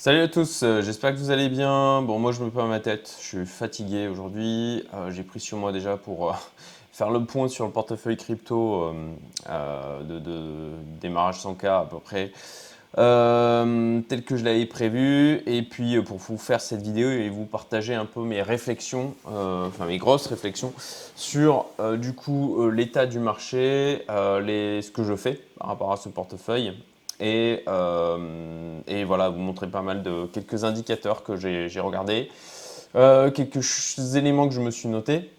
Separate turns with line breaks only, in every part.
Salut à tous, euh, j'espère que vous allez bien. Bon, moi je me perds ma tête, je suis fatigué aujourd'hui. Euh, j'ai pris sur moi déjà pour euh, faire le point sur le portefeuille crypto de, démarrage 100K à peu près, tel que je l'avais prévu. Et puis pour vous faire cette vidéo et vous partager un peu mes réflexions, enfin mes grosses réflexions sur du coup l'état du marché, ce que je fais par rapport à ce portefeuille euh, et, voilà, vous montrer pas mal de quelques indicateurs que j'ai regardés, euh, quelques éléments que je me suis notés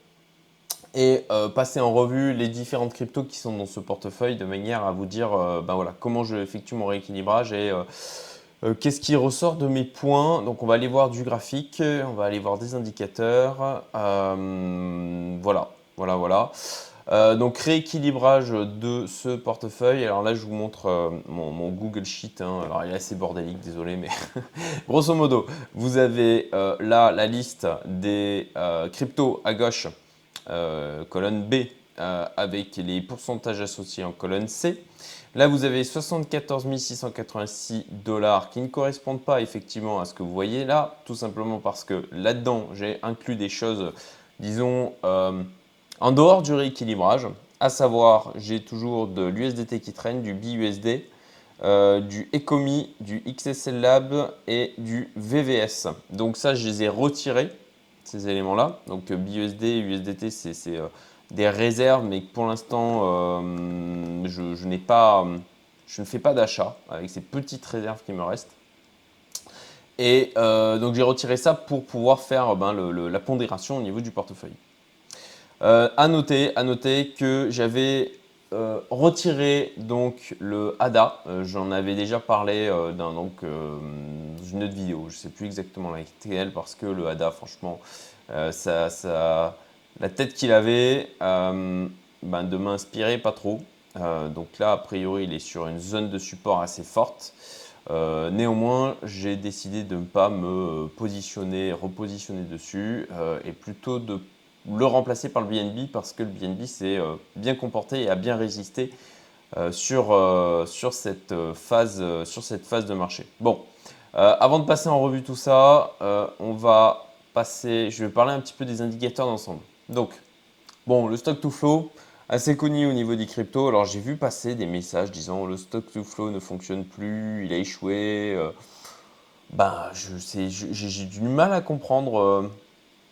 et euh, passer en revue les différentes cryptos qui sont dans ce portefeuille de manière à vous dire ben voilà, comment je effectue mon rééquilibrage et qu'est-ce qui ressort de mes points. Donc on va aller voir du graphique, on va aller voir des indicateurs. voilà, voilà, voilà. Euh, donc rééquilibrage de ce portefeuille. Alors là, je vous montre euh, mon, Google Sheet. Hein. Alors il est assez bordélique, désolé, mais grosso modo, vous avez euh, là la liste des cryptos à gauche, colonne B, avec les pourcentages associés en colonne C. Là, vous avez 74 686 dollars qui ne correspondent pas effectivement à ce que vous voyez là, tout simplement parce que là-dedans, j'ai inclus des choses, disons, en dehors du rééquilibrage, à savoir, j'ai toujours de l'USDT qui traîne, du BUSD, euh, du ECOMI, du XSL Lab et du VVS. Donc ça, je les ai retirés, ces éléments-là. Donc euh, BUSD USDT, c'est euh, des réserves, mais pour l'instant, je, n'ai pas, je ne fais pas d'achat avec ces petites réserves qui me restent. Et donc j'ai retiré ça pour pouvoir faire ben, la pondération au niveau du portefeuille. Euh, à noter, à noter que j'avais euh, retiré donc le ADA. Euh, j'en avais déjà parlé dans donc une autre vidéo. Je ne sais plus exactement laquelle parce que le ADA, franchement, ça, ça, la tête qu'il avait ben, de m'inspirer pas trop. donc là, a priori, il est sur une zone de support assez forte. néanmoins, j'ai décidé de ne pas me positionner, repositionner dessus et plutôt de le remplacer par le BNB parce que le BNB s'est euh, bien comporté et a bien résisté euh, sur, euh, sur, cette phase, sur cette phase de marché. Bon, avant de passer en revue tout ça, on va passer, je vais parler un petit peu des indicateurs d'ensemble. Donc, bon, le stock to flow, assez connu au niveau des cryptos. Alors, j'ai vu passer des messages disant le stock to flow ne fonctionne plus, il a échoué. ben, j'ai du mal à comprendre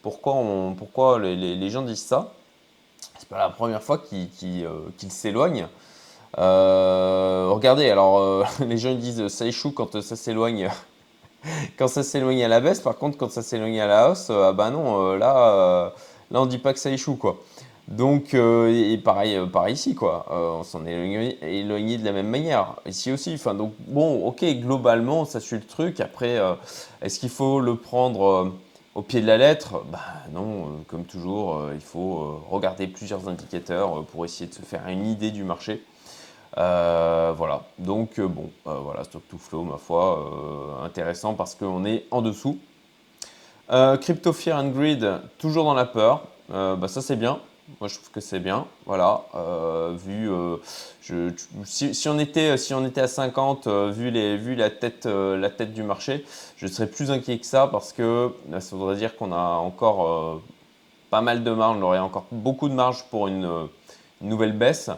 pourquoi, les, gens disent ça C'est pas la première fois qu'ils euh, s'éloignent. Euh, regardez, alors euh, les gens disent ça échoue quand ça s'éloigne. quand ça s'éloigne à la baisse, par contre, quand ça s'éloigne à la hausse, ah bah non, là, là on dit pas que ça échoue quoi. Donc, et pareil, pareil ici, quoi. on s'en est éloigné, de la même manière. Ici aussi. Enfin, donc, bon, ok, globalement, ça suit le truc. Après, est-ce qu'il faut le prendre au pied de la lettre, bah non, euh, comme toujours, euh, il faut euh, regarder plusieurs indicateurs pour essayer de se faire une idée du marché. voilà, donc bon, voilà, stock to flow, ma foi, intéressant parce qu'on est en dessous. Crypto Fear and Greed, toujours dans la peur, bah, ça c'est bien. Moi, je trouve que c'est bien. Voilà, euh, vu, euh, si, on était, si on était à 50, euh, vu, les, vu la, tête, la tête du marché, je serais plus inquiet que ça parce que ça voudrait dire qu'on a encore pas mal de marge, on aurait encore beaucoup de marge pour une, nouvelle baisse.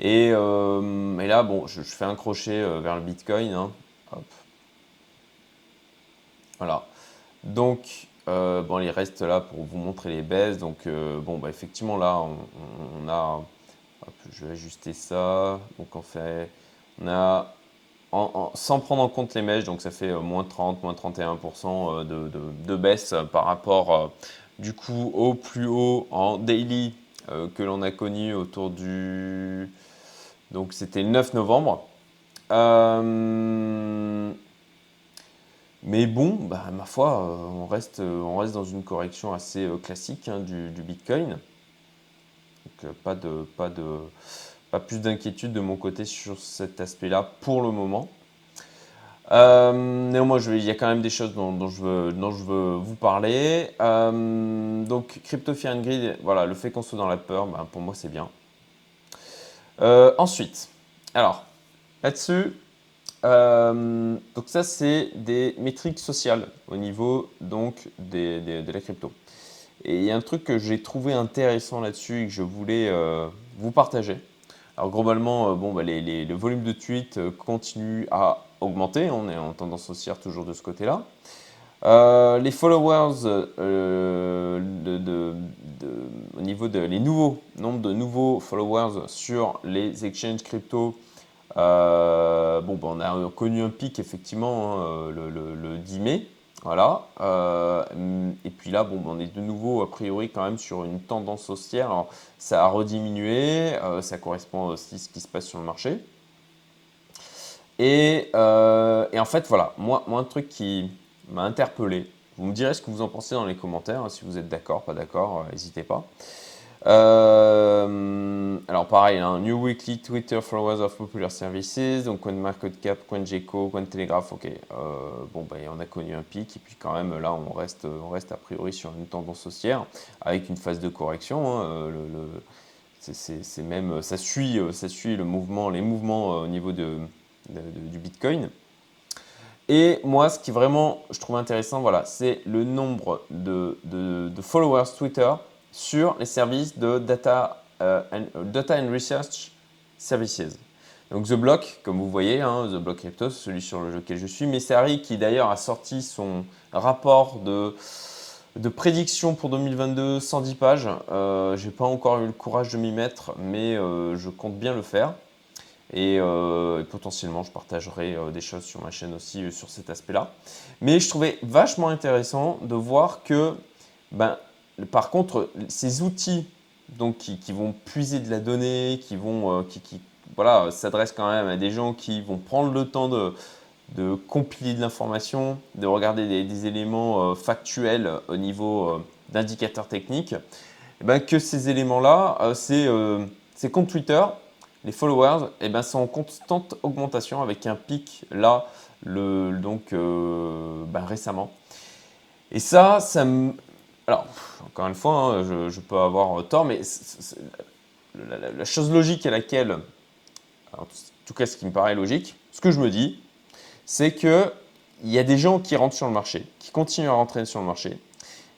Et, là, bon, je, fais un crochet vers le Bitcoin. Hein. Voilà. Donc, euh, bon, il reste là pour vous montrer les baisses. Donc, euh, bon, bah, effectivement, là, on, a. je vais ajuster ça. Donc, on fait. On a. sans prendre en compte les mèches, donc ça fait euh, moins 30, moins 31% de, de, baisse par rapport du coup au plus haut en daily que l'on a connu autour du. Donc, c'était le 9 novembre. Mais bon, bah, ma foi, euh, on reste, euh, on reste dans une correction assez euh, classique hein, du, Bitcoin. Donc pas, de, pas, de, pas plus d'inquiétude de mon côté sur cet aspect-là pour le moment. néanmoins, il y a quand même des choses dont, je, veux, dont je veux vous parler. donc, Crypto Fear and voilà, le fait qu'on soit dans la peur, bah, pour moi, c'est bien. ensuite, alors, là-dessus, Euh, donc ça, c'est des métriques sociales au niveau donc de la crypto. Et il y a un truc que j'ai trouvé intéressant là-dessus et que je voulais euh, vous partager. Alors globalement, euh, bon, bah, les, le volume de tweets continue à augmenter. On est en tendance haussière toujours de ce côté-là. les followers, au niveau de les nouveaux nombre de nouveaux followers sur les exchanges crypto euh, bon, ben, on a connu un pic effectivement hein, le, 10 mai. Voilà. Euh, et puis là, bon, ben, on est de nouveau a priori quand même sur une tendance haussière. Alors, ça a rediminué, euh, ça correspond aussi à ce qui se passe sur le marché. Et, en fait, voilà, moi, moi un truc qui m'a interpellé, vous me direz ce que vous en pensez dans les commentaires, hein, si vous êtes d'accord, pas d'accord, n'hésitez pas. Euh, alors pareil, hein, New Weekly Twitter Followers of Popular Services, donc CoinMarketCap, CoinGecko, CoinTelegraph, ok. Euh, bon, bah, on a connu un pic et puis quand même là on reste, on reste a priori sur une tendance haussière avec une phase de correction. Hein, euh, c'est même, ça suit, ça suit le mouvement, les mouvements au niveau de, du Bitcoin. Et moi, ce qui vraiment je trouve intéressant, voilà, c'est le nombre de followers Twitter sur les services de data, euh, and, data and Research Services. Donc The Block, comme vous voyez, hein, The Block Crypto, celui sur lequel je suis, Messari qui d'ailleurs a sorti son rapport de, de prédiction pour 2022, 110 pages. Euh, je n'ai pas encore eu le courage de m'y mettre, mais euh, je compte bien le faire. Et, potentiellement, je partagerai des choses sur ma chaîne aussi sur cet aspect-là. Mais je trouvais vachement intéressant de voir que ben, par contre, ces outils donc, qui, vont puiser de la donnée, qui vont, euh, voilà, s'adressent quand même à des gens qui vont prendre le temps de, compiler de l'information, de regarder des, éléments euh, factuels au niveau euh, d'indicateurs techniques, eh ben, que ces éléments-là, ces comptes Twitter, les followers, et eh ben, sont en constante augmentation avec un pic là, le, donc ben, récemment. Et ça, ça alors, encore une fois, hein, je, peux avoir tort, mais la, chose logique à laquelle, en tout cas ce qui me paraît logique, ce que je me dis, c'est qu'il y a des gens qui rentrent sur le marché, qui continuent à rentrer sur le marché,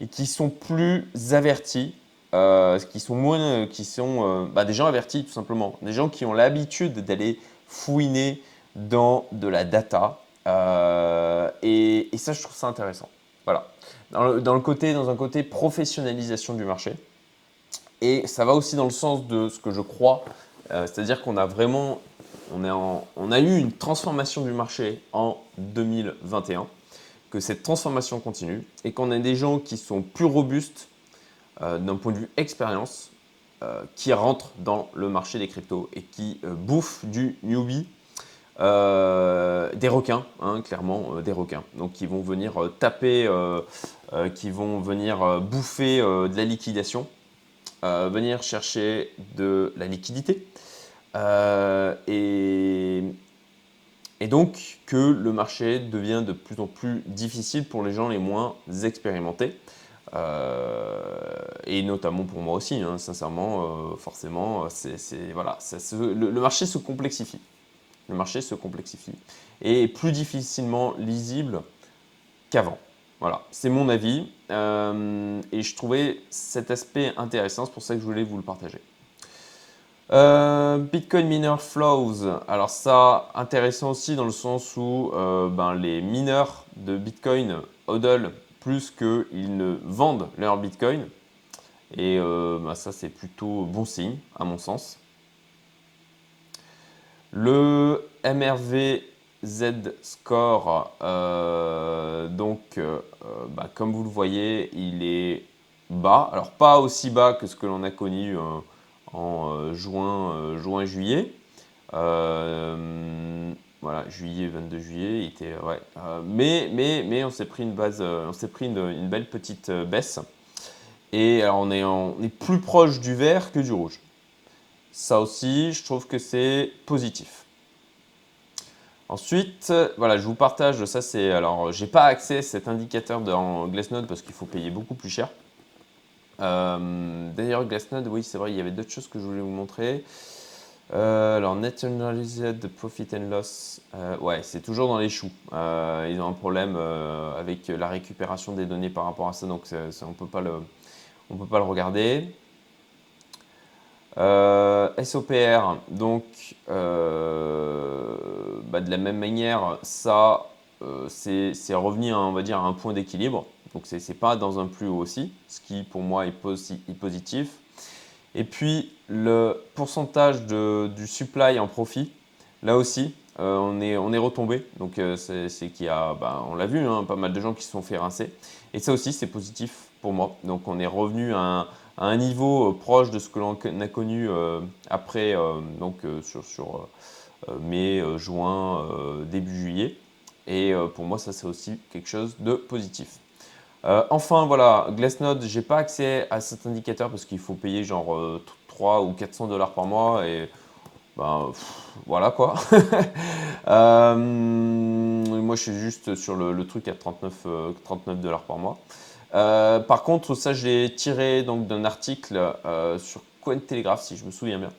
et qui sont plus avertis, euh, qui sont moins, qui sont euh, bah, des gens avertis tout simplement, des gens qui ont l'habitude d'aller fouiner dans de la data, euh, et ça je trouve ça intéressant. Dans le, côté, dans un côté professionnalisation du marché. Et ça va aussi dans le sens de ce que je crois, euh, c'est-à-dire qu'on a vraiment, on, est on a eu une transformation du marché en 2021, que cette transformation continue et qu'on a des gens qui sont plus robustes euh, d'un point de vue expérience, euh, qui rentrent dans le marché des cryptos et qui bouffent du newbie euh, des requins, hein, clairement euh, des requins. Donc qui vont venir euh, taper, qui vont venir bouffer de la liquidation, venir chercher de la liquidité. Et, donc que le marché devient de plus en plus difficile pour les gens les moins expérimentés. et notamment pour moi aussi, hein, sincèrement, forcément, voilà, le marché se complexifie le marché se complexifie et est plus difficilement lisible qu'avant. Voilà, c'est mon avis euh, et je trouvais cet aspect intéressant, c'est pour ça que je voulais vous le partager. Euh, Bitcoin Miner Flows, alors ça intéressant aussi dans le sens où euh, ben, les mineurs de Bitcoin hodl plus qu'ils ne vendent leur Bitcoin et ben, ça c'est plutôt bon signe à mon sens. Le MRV Z score, euh, donc euh, bah, comme vous le voyez, il est bas. Alors pas aussi bas que ce que l'on a connu euh, en juin, juin, juillet. voilà, juillet, 22 juillet, il était, ouais. mais, mais, mais on s'est pris une base, on s'est pris une, belle petite baisse. Et on est, on est plus proche du vert que du rouge. Ça aussi, je trouve que c'est positif. Ensuite, voilà, je vous partage, ça c'est, alors j'ai pas accès à cet indicateur dans Glassnode parce qu'il faut payer beaucoup plus cher. Euh, d'ailleurs, Glassnode, oui, c'est vrai, il y avait d'autres choses que je voulais vous montrer. alors, net profit and loss, ouais, c'est toujours dans les choux. ils ont un problème avec la récupération des données par rapport à ça, donc on peut peut pas le regarder. SOPR, donc bah, de la même manière, ça c'est revenu on va dire, à un point d'équilibre. Donc ce n'est pas dans un plus haut aussi, ce qui pour moi est, positif. Et puis le pourcentage du supply en profit, là aussi, euh, on, est, on est retombé. Donc euh, c'est qu'il y a, ben, on l'a vu, hein, pas mal de gens qui se sont fait rincer. Et ça aussi, c'est positif pour moi. Donc on est revenu à un, niveau euh, proche de ce que l'on a connu après, donc sur, sur mai, juin, début juillet. Et pour moi, ça c'est aussi quelque chose de positif. Euh, enfin, voilà, Glassnode, j'ai pas accès à cet indicateur parce qu'il faut payer genre 3 euh, ou 400 dollars par mois et ben voilà quoi. Euh, moi, je suis juste sur le, truc à 39 dollars par mois. Par contre, ça, je l'ai tiré d'un article sur Cointelegraph, si je me souviens bien.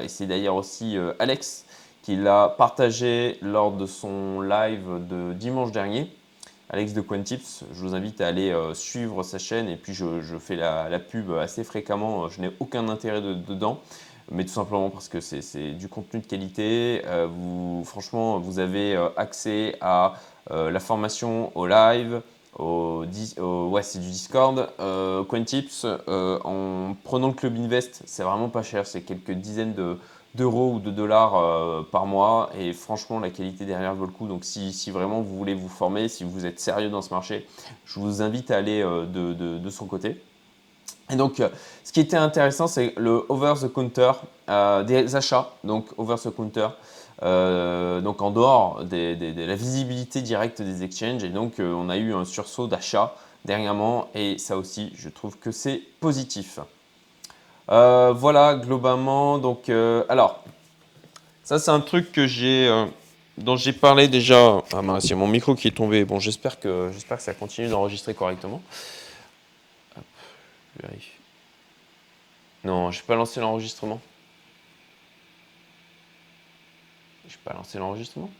et c'est d'ailleurs aussi Alex qui l'a partagé lors de son live de dimanche dernier. Alex de Quantips. Je vous invite à aller euh, suivre sa chaîne et puis je, fais la, pub assez fréquemment. Je n'ai aucun intérêt dedans, mais tout simplement parce que c'est du contenu de qualité. Euh, franchement, vous avez euh, accès à la formation au live. Au, ouais, c'est du Discord. Quantips, en prenant le Club Invest, c'est vraiment pas cher, c'est quelques dizaines de, d'euros ou de dollars euh, par mois. Et franchement, la qualité derrière vaut le coup. Donc, si, si, vraiment vous voulez vous former, si vous êtes sérieux dans ce marché, je vous invite à aller euh, de, de, son côté. Et donc, euh, ce qui était intéressant, c'est le over the counter des achats. Donc, over the counter. Donc en dehors de la visibilité directe des exchanges et donc on a eu un sursaut d'achat dernièrement et ça aussi je trouve que c'est positif. Euh, voilà, globalement, donc, euh, alors, ça c'est un truc que j'ai, euh, dont j'ai parlé déjà. Ah mince, il y a mon micro qui est tombé. Bon, j'espère que, j'espère que ça continue d'enregistrer correctement. Non, je n'ai pas lancé l'enregistrement. Je n'ai pas lancé l'enregistrement.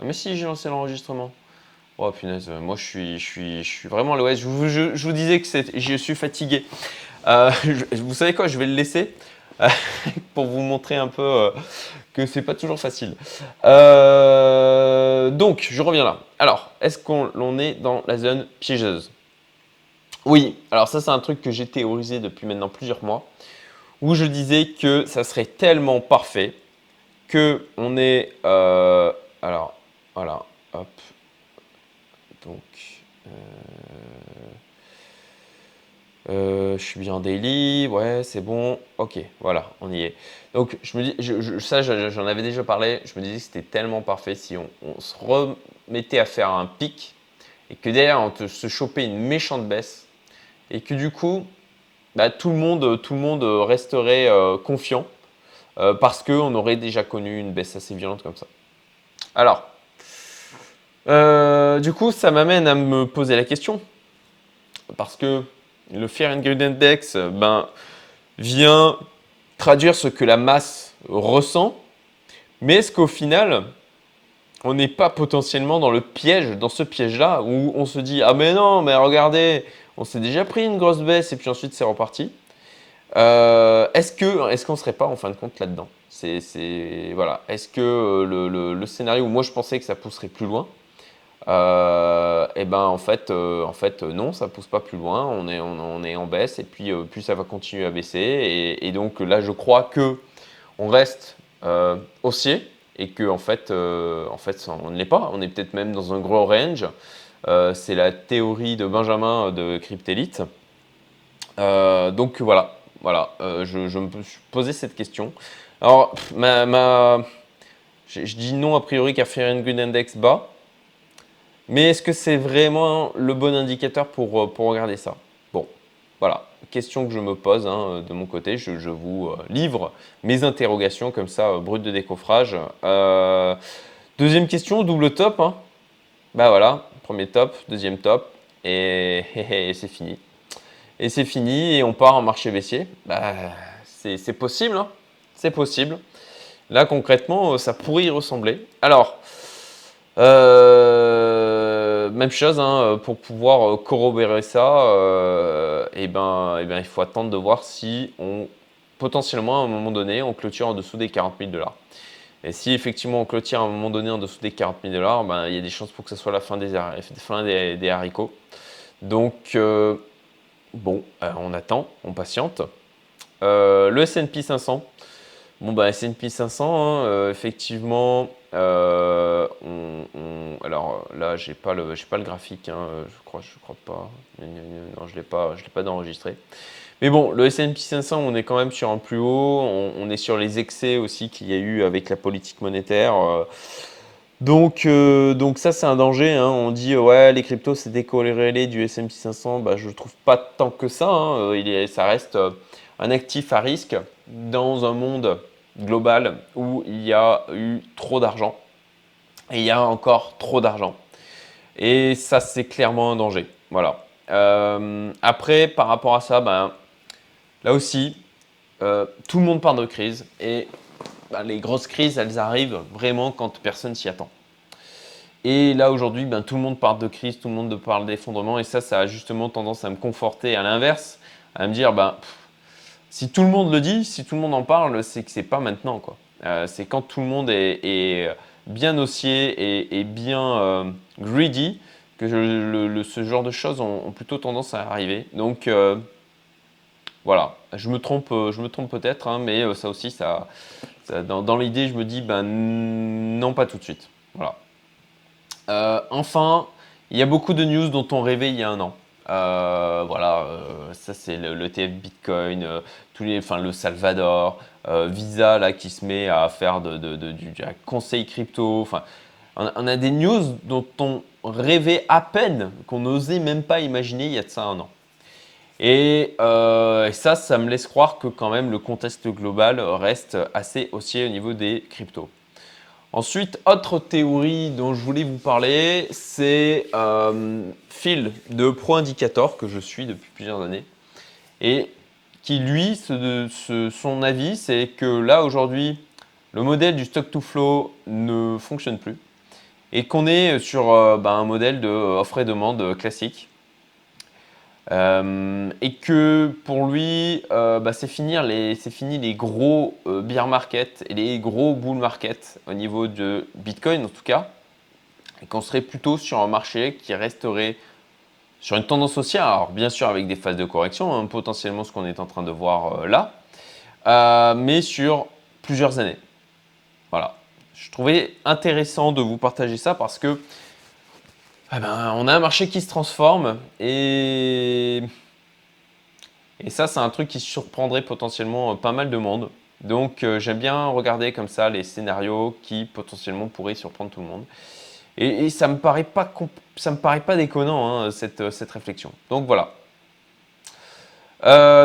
Ah, mais si, j'ai lancé l'enregistrement. Oh punaise, moi je suis, je suis, je suis vraiment à l'ouest. Je, je, vous disais que je suis fatigué. Euh, vous savez quoi, je vais le laisser euh, pour vous montrer un peu euh, que c'est pas toujours facile. donc, je reviens là. Alors, est-ce qu'on est dans la zone piégeuse? Oui, alors ça c'est un truc que j'ai théorisé depuis maintenant plusieurs mois, où je disais que ça serait tellement parfait que on est... alors, voilà, hop. Donc... Euh, je suis bien en daily, ouais, c'est bon, ok, voilà, on y est. Donc, je me dis, ça, j'en avais déjà parlé, je me disais que c'était tellement parfait si on, se remettait à faire un pic et que derrière, on se chopait une méchante baisse et que du coup, bah, tout, le monde, resterait euh, confiant euh, parce qu'on aurait déjà connu une baisse assez violente comme ça. Alors, du coup, ça m'amène à me poser la question parce que le Fear and Greed Index ben, vient traduire ce que la masse ressent, mais est-ce qu'au final, on n'est pas potentiellement dans le piège, dans ce piège-là, où on se dit Ah, mais non, mais regardez, on s'est déjà pris une grosse baisse et puis ensuite c'est reparti. Euh, est-ce qu'on est ne serait pas en fin de compte là-dedans? C'est, voilà. Est-ce que le, le, scénario où moi je pensais que ça pousserait plus loin, euh, et ben en fait, euh, en fait non, ça pousse pas plus loin, on est, on, est en baisse et puis, euh, plus ça va continuer à baisser. Et, donc là, je crois que on reste haussier et que en fait, en fait on ne l'est pas, on est peut-être même dans un gros range. C'est la théorie de Benjamin de Cryptelite. donc voilà, voilà je, je, me suis posé cette question. Alors, je, dis non a priori car Fear and Good Index bas. Mais est-ce que c'est vraiment le bon indicateur pour, euh, regarder ça? Bon, voilà, question que je me pose hein, de mon côté. Je, vous euh, livre mes interrogations comme ça, euh, brut de décoffrage. deuxième question, double top. Hein. Bah voilà, premier top, deuxième top, et, c'est fini. Et c'est fini, et on part en marché baissier. Bah, c'est possible, hein c'est possible. Là, concrètement, ça pourrait y ressembler. Alors, euh, même chose, hein, pour pouvoir corroborer ça, et eh ben, et eh ben, il faut attendre de voir si on, potentiellement, à un moment donné, on clôture en dessous des 40 000 dollars. Et si effectivement on clôture à un moment donné en dessous des 40 000 dollars, ben, il y a des chances pour que ce soit la fin des, fin des, haricots. Donc, euh, bon, euh, on attend, on patiente. Euh, le S&P 500, bon, bah, S&P 500, effectivement, alors là, j'ai pas pas le graphique, hein, je crois, je crois pas, non, je l'ai pas, l'ai pas enregistré. Mais bon, le S&P 500, on est quand même sur un plus haut. On, est sur les excès aussi qu'il y a eu avec la politique monétaire. Euh. Donc, euh, donc ça, c'est un danger. Hein. On dit, ouais, les cryptos, c'est décorrélé du S&P 500. Bah, je ne trouve pas tant que ça. Hein. Euh, il est, ça reste un actif à risque dans un monde global où il y a eu trop d'argent. Et il y a encore trop d'argent. Et ça, c'est clairement un danger. Voilà. après, par rapport à ça, ben, Là aussi, euh, tout le monde parle de crise et bah, les grosses crises, elles arrivent vraiment quand personne s'y attend. Et là aujourd'hui, ben, tout le monde parle de crise, tout le monde parle d'effondrement et ça, ça a justement tendance à me conforter à l'inverse, à me dire, ben, si tout le monde le dit, si tout le monde en parle, c'est que c'est pas maintenant. Euh, c'est quand tout le monde est, bien haussier et, bien euh, greedy que ce genre de choses ont, plutôt tendance à arriver. Donc voilà, je me trompe, euh, je me trompe peut-être, hein, mais euh, ça aussi, ça, dans, l'idée, je me dis, ben non, pas tout de suite. Voilà. Euh, enfin, il y a beaucoup de news dont on rêvait il y a un an. voilà, ça c'est le, TF Bitcoin, tous les, le Salvador, Visa là qui se met à faire de, du, conseil crypto. Enfin, on, a des news dont on rêvait à peine, qu'on n'osait même pas imaginer il y a de ça un an. Euh, et, ça, ça me laisse croire que quand même le contexte global reste assez haussier au niveau des cryptos. Ensuite, autre théorie dont je voulais vous parler, c'est euh, Phil de Pro Indicator que je suis depuis plusieurs années et qui lui, son avis, c'est que là aujourd'hui, le modèle du stock to flow ne fonctionne plus et qu'on est sur euh, bah, un modèle de offre et demande classique euh, et que pour lui, euh, bah, c'est fini les gros euh, bear market et les gros bull market au niveau de Bitcoin en tout cas, et qu'on serait plutôt sur un marché qui resterait sur une tendance haussière, alors bien sûr avec des phases de correction, hein, potentiellement ce qu'on est en train de voir là, mais sur plusieurs années. Voilà. Je trouvais intéressant de vous partager ça parce que ah ben, on a un marché qui se transforme et, ça, c'est un truc qui surprendrait potentiellement euh, pas mal de monde. Donc, euh, j'aime bien regarder comme ça les scénarios qui potentiellement pourraient surprendre tout le monde. Et, ça me paraît pas ça me paraît pas déconnant hein, cette, euh, cette, réflexion. Donc voilà.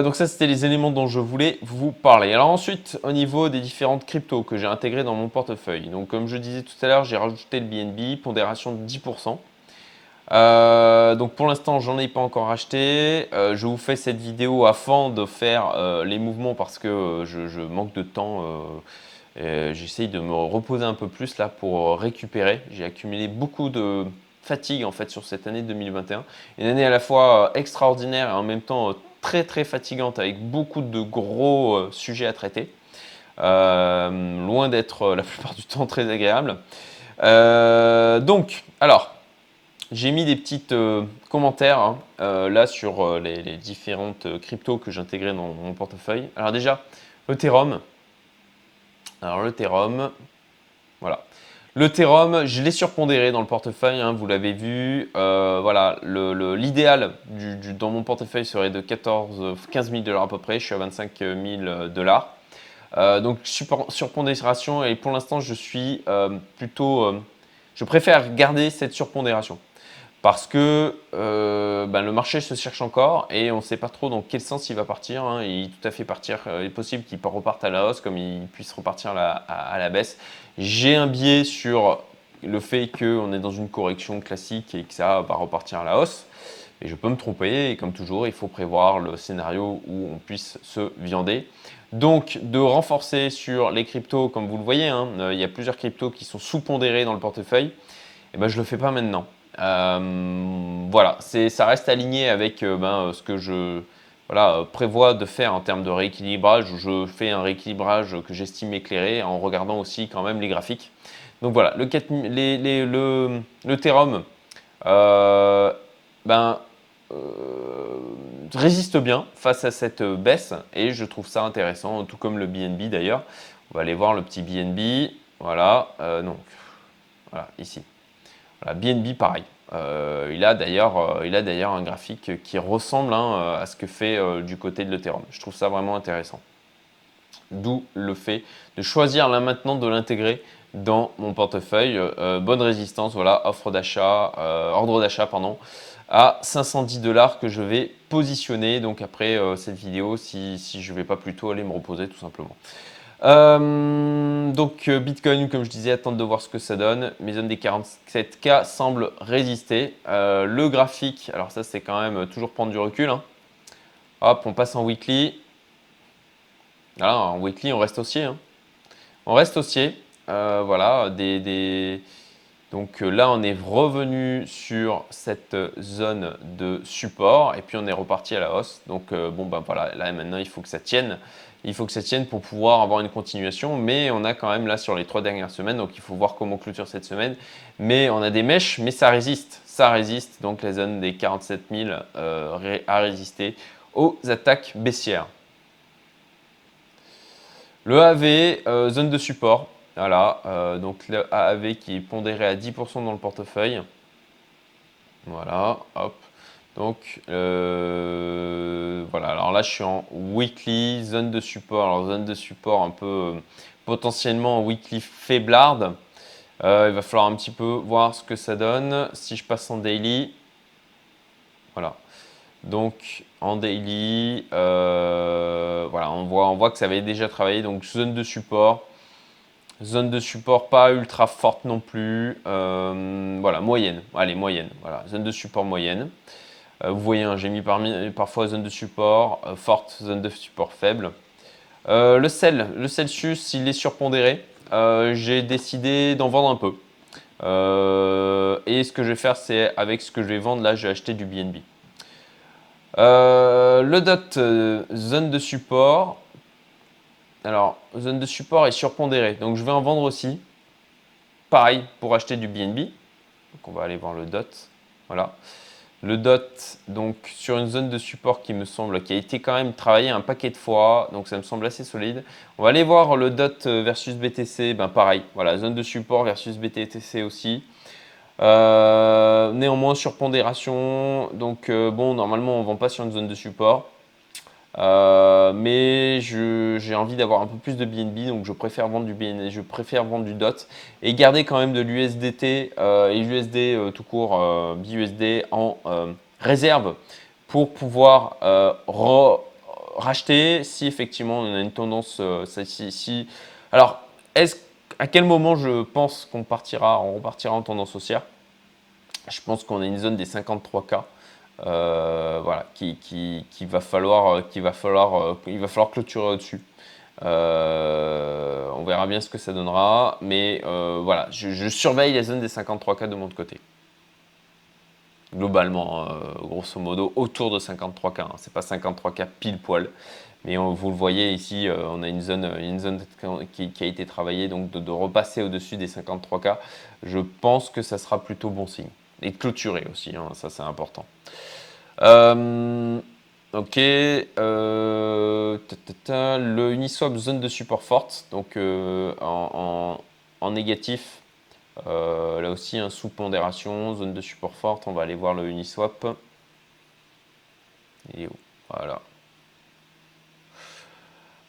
donc ça, c'était les éléments dont je voulais vous parler. Alors ensuite, au niveau des différentes cryptos que j'ai intégrées dans mon portefeuille. Donc comme je disais tout à l'heure, j'ai rajouté le BNB, pondération de 10%. Euh, donc pour l'instant, j'en ai pas encore acheté. Euh, je vous fais cette vidéo avant de faire euh, les mouvements parce que je, manque de temps. J'essaye de me reposer un peu plus là pour récupérer. J'ai accumulé beaucoup de fatigue en fait sur cette année 2021. Une année à la fois extraordinaire et en même temps très très fatigante avec beaucoup de gros sujets à traiter. loin d'être la plupart du temps très agréable. donc, alors, j'ai mis des petits euh, commentaires hein, euh, là sur euh, les, différentes cryptos que j'intégrais dans mon portefeuille. Alors déjà, l'Ethereum. Alors l'Ethereum, voilà. L'Ethereum, je l'ai surpondéré dans le portefeuille, hein, vous l'avez vu. voilà, l'idéal dans mon portefeuille serait de 14, 15 000 dollars à peu près. Je suis à 25 000 dollars. donc surpondération et pour l'instant je suis plutôt, je préfère garder cette surpondération parce que euh, ben, le marché se cherche encore et on ne sait pas trop dans quel sens il va partir. Hein. Il est tout à fait partir, euh, il est possible qu'il reparte à la hausse comme il puisse repartir à, la baisse. J'ai un biais sur le fait qu'on est dans une correction classique et que ça va repartir à la hausse. Et je peux me tromper, et comme toujours, il faut prévoir le scénario où on puisse se viander. Donc, de renforcer sur les cryptos, comme vous le voyez, hein, euh, il y a plusieurs cryptos qui sont sous-pondérés dans le portefeuille. Et eh ben, je ne le fais pas maintenant. Euh, voilà, ça reste aligné avec euh, ben, ce que je prévois de faire en termes de rééquilibrage. Je fais un rééquilibrage que j'estime éclairé en regardant aussi quand même les graphiques. Donc voilà, le, ben, résiste bien face à cette baisse et je trouve ça intéressant, tout comme le BNB d'ailleurs. On va aller voir le petit BNB. Voilà, euh, donc voilà, ici. Voilà, BNB pareil. Euh, il a d'ailleurs euh, un graphique qui ressemble hein, à ce que fait du côté de l'Ethereum. Je trouve ça vraiment intéressant. D'où le fait de choisir là maintenant de l'intégrer dans mon portefeuille. bonne résistance, voilà, offre d'achat, ordre d'achat, pardon à 510 dollars que je vais positionner donc après euh, cette vidéo si je ne vais pas plutôt aller me reposer tout simplement. Euh, donc euh, Bitcoin, comme je disais, attendre de voir ce que ça donne. Mes zones des 47K semblent résister. le graphique, alors ça c'est quand même toujours prendre du recul. Hein. Hop, on passe en weekly. Voilà, en weekly, on reste haussier. Hein. On reste haussier. voilà, des donc euh, là, on est revenu sur cette zone de support et puis on est reparti à la hausse. Donc euh, bon, ben voilà, là maintenant, il faut que ça tienne. Il faut que ça tienne pour pouvoir avoir une continuation, mais on a quand même là sur les trois dernières semaines, donc il faut voir comment clôture cette semaine. Mais on a des mèches, mais ça résiste, ça résiste. Donc la zone des 47 000 euh, a résisté aux attaques baissières. Le AV, zone de support, voilà, euh, donc le AAV qui est pondéré à 10% dans le portefeuille. Voilà, hop. Donc euh, voilà, alors là je suis en weekly, zone de support. Alors zone de support un peu euh, potentiellement en weekly faiblarde. il va falloir un petit peu voir ce que ça donne. Si je passe en daily, voilà. Donc en daily, voilà, on voit, on voit que ça avait déjà travaillé. Donc zone de support, Zone de support pas ultra forte non plus. Euh, voilà, moyenne. Allez, moyenne. Voilà, zone de support moyenne. Euh, vous voyez, j'ai mis parfois zone de support euh, forte, zone de support faible. le sel, le Celsius, il est surpondéré. j'ai décidé d'en vendre un peu. et ce que je vais faire, c'est avec ce que je vais vendre, là, j'ai acheté du BNB. le DOT, zone de support, alors, zone de support est surpondérée, donc je vais en vendre aussi. Pareil pour acheter du BNB. Donc on va aller voir le DOT. Voilà. Le DOT, donc sur une zone de support qui me semble, qui a été quand même travaillé un paquet de fois, donc ça me semble assez solide. On va aller voir le DOT versus BTC, ben pareil, voilà, zone de support versus BTC aussi. Euh, néanmoins, surpondération, donc euh, bon, normalement on ne vend pas sur une zone de support. Euh, mais j'ai envie d'avoir un peu plus de BNB, donc je préfère vendre du BNB, je préfère vendre du DOT et garder quand même de l'USDT euh, et l'USD euh, tout court, BUSD en réserve pour pouvoir racheter si effectivement on a une tendance. alors, est à quel moment je pense qu'on partira, on repartira en tendance haussière? Je pense qu'on a une zone des 53K. Euh, voilà, va falloir, qui va falloir, euh, il va falloir clôturer au-dessus. Euh, on verra bien ce que ça donnera, mais voilà, je, surveille les zones des 53K de mon côté. Globalement, grosso modo, autour de 53K. Hein. C'est pas 53K pile poil, mais vous le voyez ici, on a une zone, qui, a été travaillée, donc de repasser au-dessus des 53K. Je pense que ça sera plutôt bon signe et de clôturer aussi, hein, ça c'est important. Euh, ok, euh, le Uniswap zone de support forte, donc euh, en, négatif, là aussi un sous pondération, zone de support forte, on va aller voir le Uniswap. Et voilà.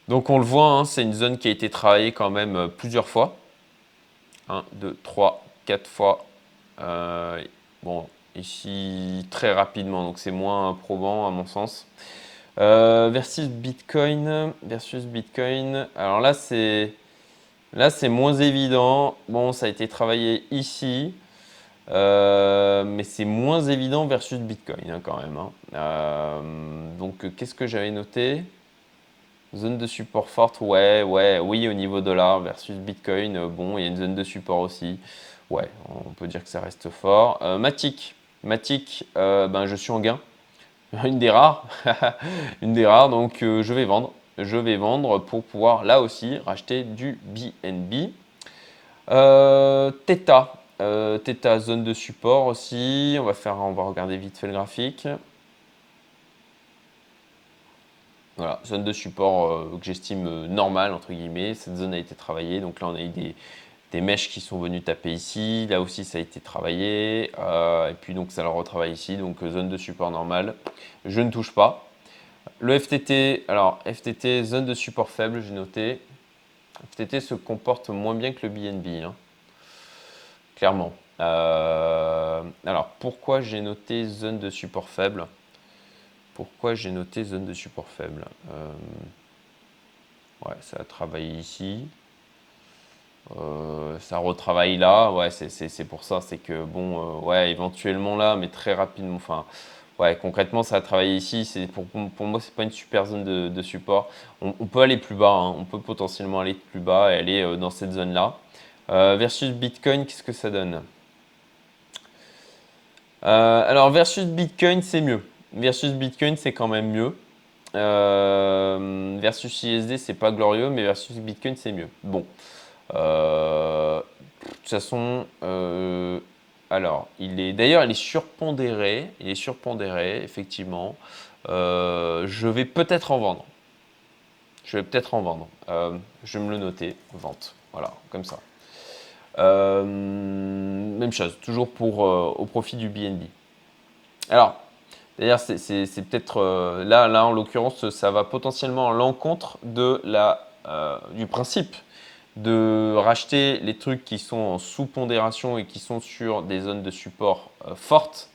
Donc on le voit, hein, c'est une zone qui a été travaillée quand même plusieurs fois. 1, 2, 3, 4 fois. Bon, ici très rapidement, donc c'est moins probant à mon sens. Euh, versus Bitcoin, versus Bitcoin. Alors là, c'est moins évident. Bon, ça a été travaillé ici. mais c'est moins évident versus Bitcoin hein, quand même. Hein. donc qu'est-ce que j'avais noté? Zone de support forte, ouais, ouais, oui, au niveau dollar versus Bitcoin, euh, bon, il y a une zone de support aussi. Ouais, on peut dire que ça reste fort. Euh, Matic, euh, ben, je suis en gain. Une des rares, une des rares, donc je vais vendre. Je vais vendre pour pouvoir là aussi racheter du BNB. Theta, Theta zone de support aussi. On va faire, on regarder vite fait le graphique. Voilà, zone de support euh, que j'estime euh, normale, entre guillemets. Cette zone a été travaillée. Donc là, on a eu des, mèches qui sont venues taper ici. Là aussi, ça a été travaillé. Euh, et puis, donc, ça le retravaille ici. Donc, zone de support normale. Je ne touche pas. Le FTT, alors, FTT, zone de support faible, j'ai noté. FTT se comporte moins bien que le BNB. Hein. Clairement. alors, pourquoi j'ai noté zone de support faible? Pourquoi j'ai noté zone de support faible? Euh, Ouais, ça a travaillé ici. Euh, ça retravaille là. Ouais, c'est pour ça. C'est que, bon, euh, ouais, éventuellement là, mais très rapidement. Enfin, ouais, concrètement, ça a travaillé ici. Pour, pour moi, c'est pas une super zone de, support. On, peut aller plus bas. Hein. On peut potentiellement aller plus bas et aller dans cette zone-là. versus Bitcoin, qu'est-ce que ça donne? Alors, versus Bitcoin, c'est mieux. Versus Bitcoin, c'est quand même mieux. Euh, versus ISD, c'est pas glorieux, mais versus Bitcoin, c'est mieux. Bon. Euh, de toute façon, euh, alors, il est d'ailleurs, il est surpondéré. Il est surpondéré, effectivement. je vais peut-être en vendre. Je vais peut-être en vendre. je vais me le noter. Vente. Voilà, comme ça. même chose, toujours pour, au profit du BNB. Alors, D'ailleurs, c'est peut-être euh, là, là en l'occurrence, ça va potentiellement à l'encontre de la, euh, du principe de racheter les trucs qui sont en sous-pondération et qui sont sur des zones de support euh, fortes.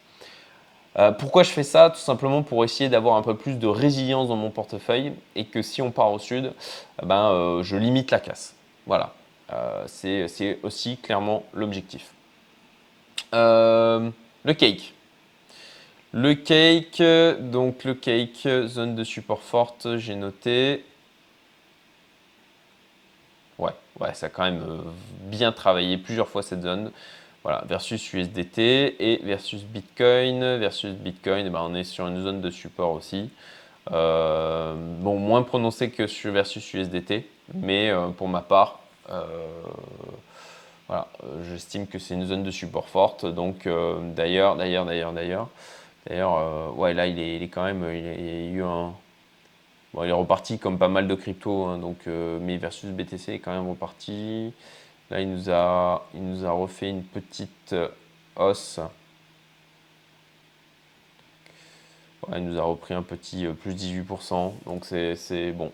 pourquoi je fais ça? Tout simplement pour essayer d'avoir un peu plus de résilience dans mon portefeuille et que si on part au sud, ben, je limite la casse. Voilà, c'est aussi clairement l'objectif. le cake. Le cake, donc le cake, zone de support forte, j'ai noté. Ouais, ouais, ça a quand même euh, bien travaillé plusieurs fois cette zone. Voilà, versus USDT et versus Bitcoin. Versus Bitcoin, eh ben, on est sur une zone de support aussi. Euh, bon, moins prononcé que sur versus USDT, mais euh, pour ma part, voilà, j'estime que c'est une zone de support forte. Donc, d'ailleurs, d'ailleurs, d'ailleurs, d'ailleurs, D'ailleurs, ouais, là, il est, quand même, il, a, eu un, il est reparti comme pas mal de crypto, hein, donc, euh, mais versus BTC est quand même reparti. Là, il nous a, il nous a refait une petite euh, hausse. il nous a repris un petit plus 18%, donc c'est bon.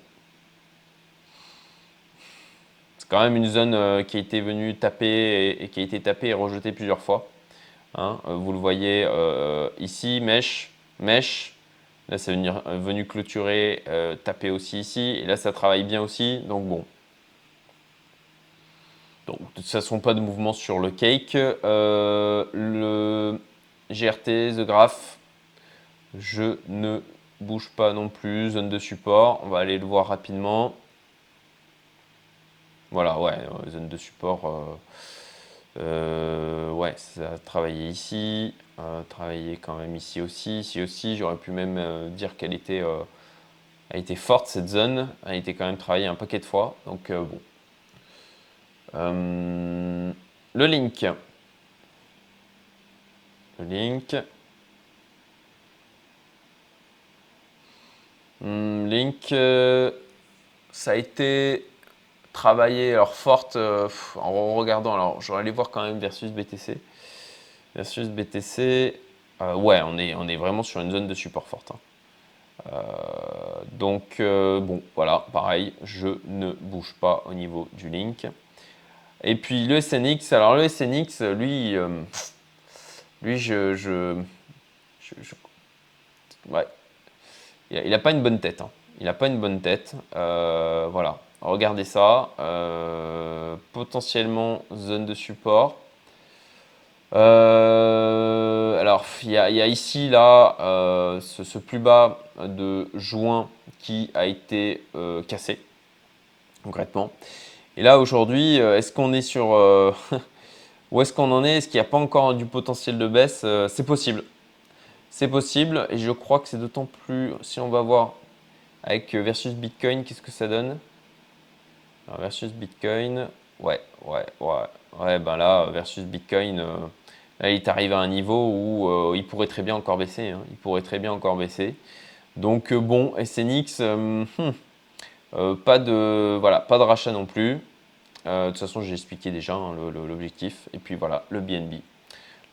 C'est quand même une zone qui a été venue taper et qui a été tapée et rejetée plusieurs fois. Hein, euh, vous le voyez euh, ici, mèche, mèche. Là, c'est venu, euh, venu, clôturer, taper aussi ici. Et là, ça travaille bien aussi. Donc, bon. Donc, de toute façon, pas de mouvement sur le cake. le GRT, The Graph, je ne bouge pas non plus. Zone de support, on va aller le voir rapidement. Voilà, ouais, zone de support. Euh, ouais, ça a travaillé ici, euh, travaillé quand même ici aussi. Ici aussi, j'aurais pu même euh, dire qu'elle était, a été forte cette zone. Elle a été quand même travaillée un paquet de fois. Donc bon. le link. Le link. Hmm, link, ça a été travailler alors forte euh, en regardant. Alors, je vais aller voir quand même versus BTC. Versus BTC, euh, ouais, on est, on est vraiment sur une zone de support forte. Hein. Euh, donc, bon, voilà, pareil, je ne bouge pas au niveau du link. Et puis le SNX, alors le SNX, lui, lui, je, je, ouais, il n'a pas une bonne tête. Hein. Il n'a pas une bonne tête. voilà. Regardez ça. Euh, potentiellement zone de support. alors, il y, a ici, là, ce, plus bas de juin qui a été cassé, concrètement. Et là, aujourd'hui, est-ce qu'on est sur... où est-ce qu'on en est? Est-ce qu'il n'y a pas encore du potentiel de baisse? C'est possible. C'est possible et je crois que c'est d'autant plus, si on va voir avec euh, versus Bitcoin, qu'est-ce que ça donne? Versus Bitcoin, ouais, ouais, ouais, ouais, ben là, versus Bitcoin, euh, là, il est arrivé à un niveau où euh, il pourrait très bien encore baisser, hein. il pourrait très bien encore baisser. Donc bon, SNX, hmm, pas de voilà, pas de rachat non plus. de toute façon, j'ai expliqué déjà hein, l'objectif. Et puis voilà, le BNB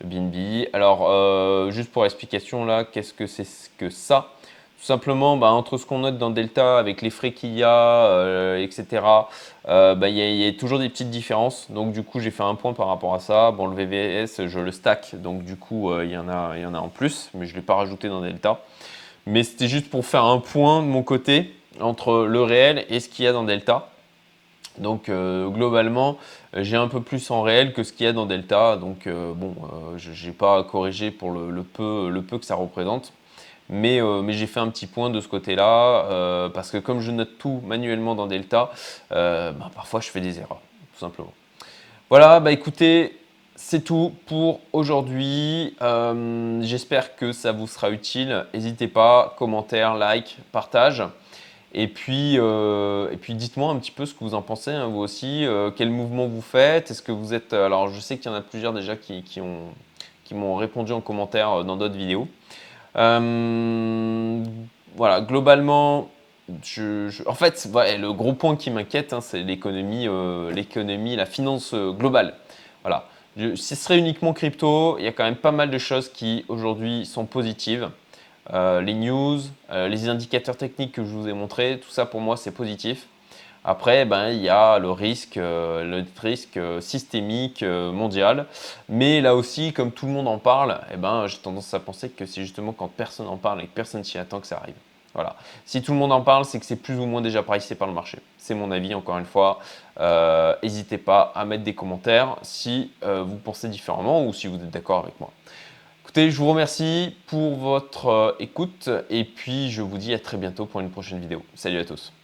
le BNB. Alors, euh, juste pour explication là, qu'est-ce que c'est que ça? Simplement, bah, entre ce qu'on note dans Delta avec les frais qu'il y a, euh, etc., euh, bah, il y, a toujours des petites différences. Donc, du coup, j'ai fait un point par rapport à ça. Bon, le VVS, je le stack, donc du coup, il y, en a, y en a en plus, mais je ne l'ai pas rajouté dans Delta. Mais c'était juste pour faire un point de mon côté entre le réel et ce qu'il y a dans Delta. Donc euh, globalement, euh, j'ai un peu plus en réel que ce qu'il y a dans Delta. Donc euh, bon, je n'ai pas corrigé pour le, peu, le peu que ça représente. Mais, mais j'ai fait un petit point de ce côté-là, parce que comme je note tout manuellement dans Delta, bah, parfois je fais des erreurs, tout simplement. Voilà, bah écoutez, c'est tout pour aujourd'hui. J'espère que ça vous sera utile. N'hésitez pas, commentaire, like, partage. Et puis, euh, puis dites-moi un petit peu ce que vous en pensez, hein, vous aussi. Euh, quel mouvement vous faites Est-ce que vous êtes. Euh, alors, je sais qu'il y en a plusieurs déjà qui, qui ont, qui m'ont répondu en commentaire dans d'autres vidéos. Voilà, globalement, en fait, le gros point qui m'inquiète, hein, c'est l'économie, l'économie, la finance globale. Voilà. si ce serait uniquement crypto, il y a quand même pas mal de choses qui aujourd'hui sont positives. Euh, les news, euh, les indicateurs techniques que je vous ai montrés, tout ça pour moi c'est positif. Après, ben, il y a le risque, euh, le risque systémique mondial. Mais là aussi, comme tout le monde en parle, eh ben, j'ai tendance à penser que c'est justement quand personne en parle et que personne s'y attend que ça arrive. Voilà. Si tout le monde en parle, c'est que c'est plus ou moins déjà pricé par le marché. C'est mon avis, encore une fois. N'hésitez pas à mettre des commentaires si vous pensez différemment ou si vous êtes d'accord avec moi. Écoutez, je vous remercie pour votre euh, écoute et puis je vous dis à très bientôt pour une prochaine vidéo. Salut à tous.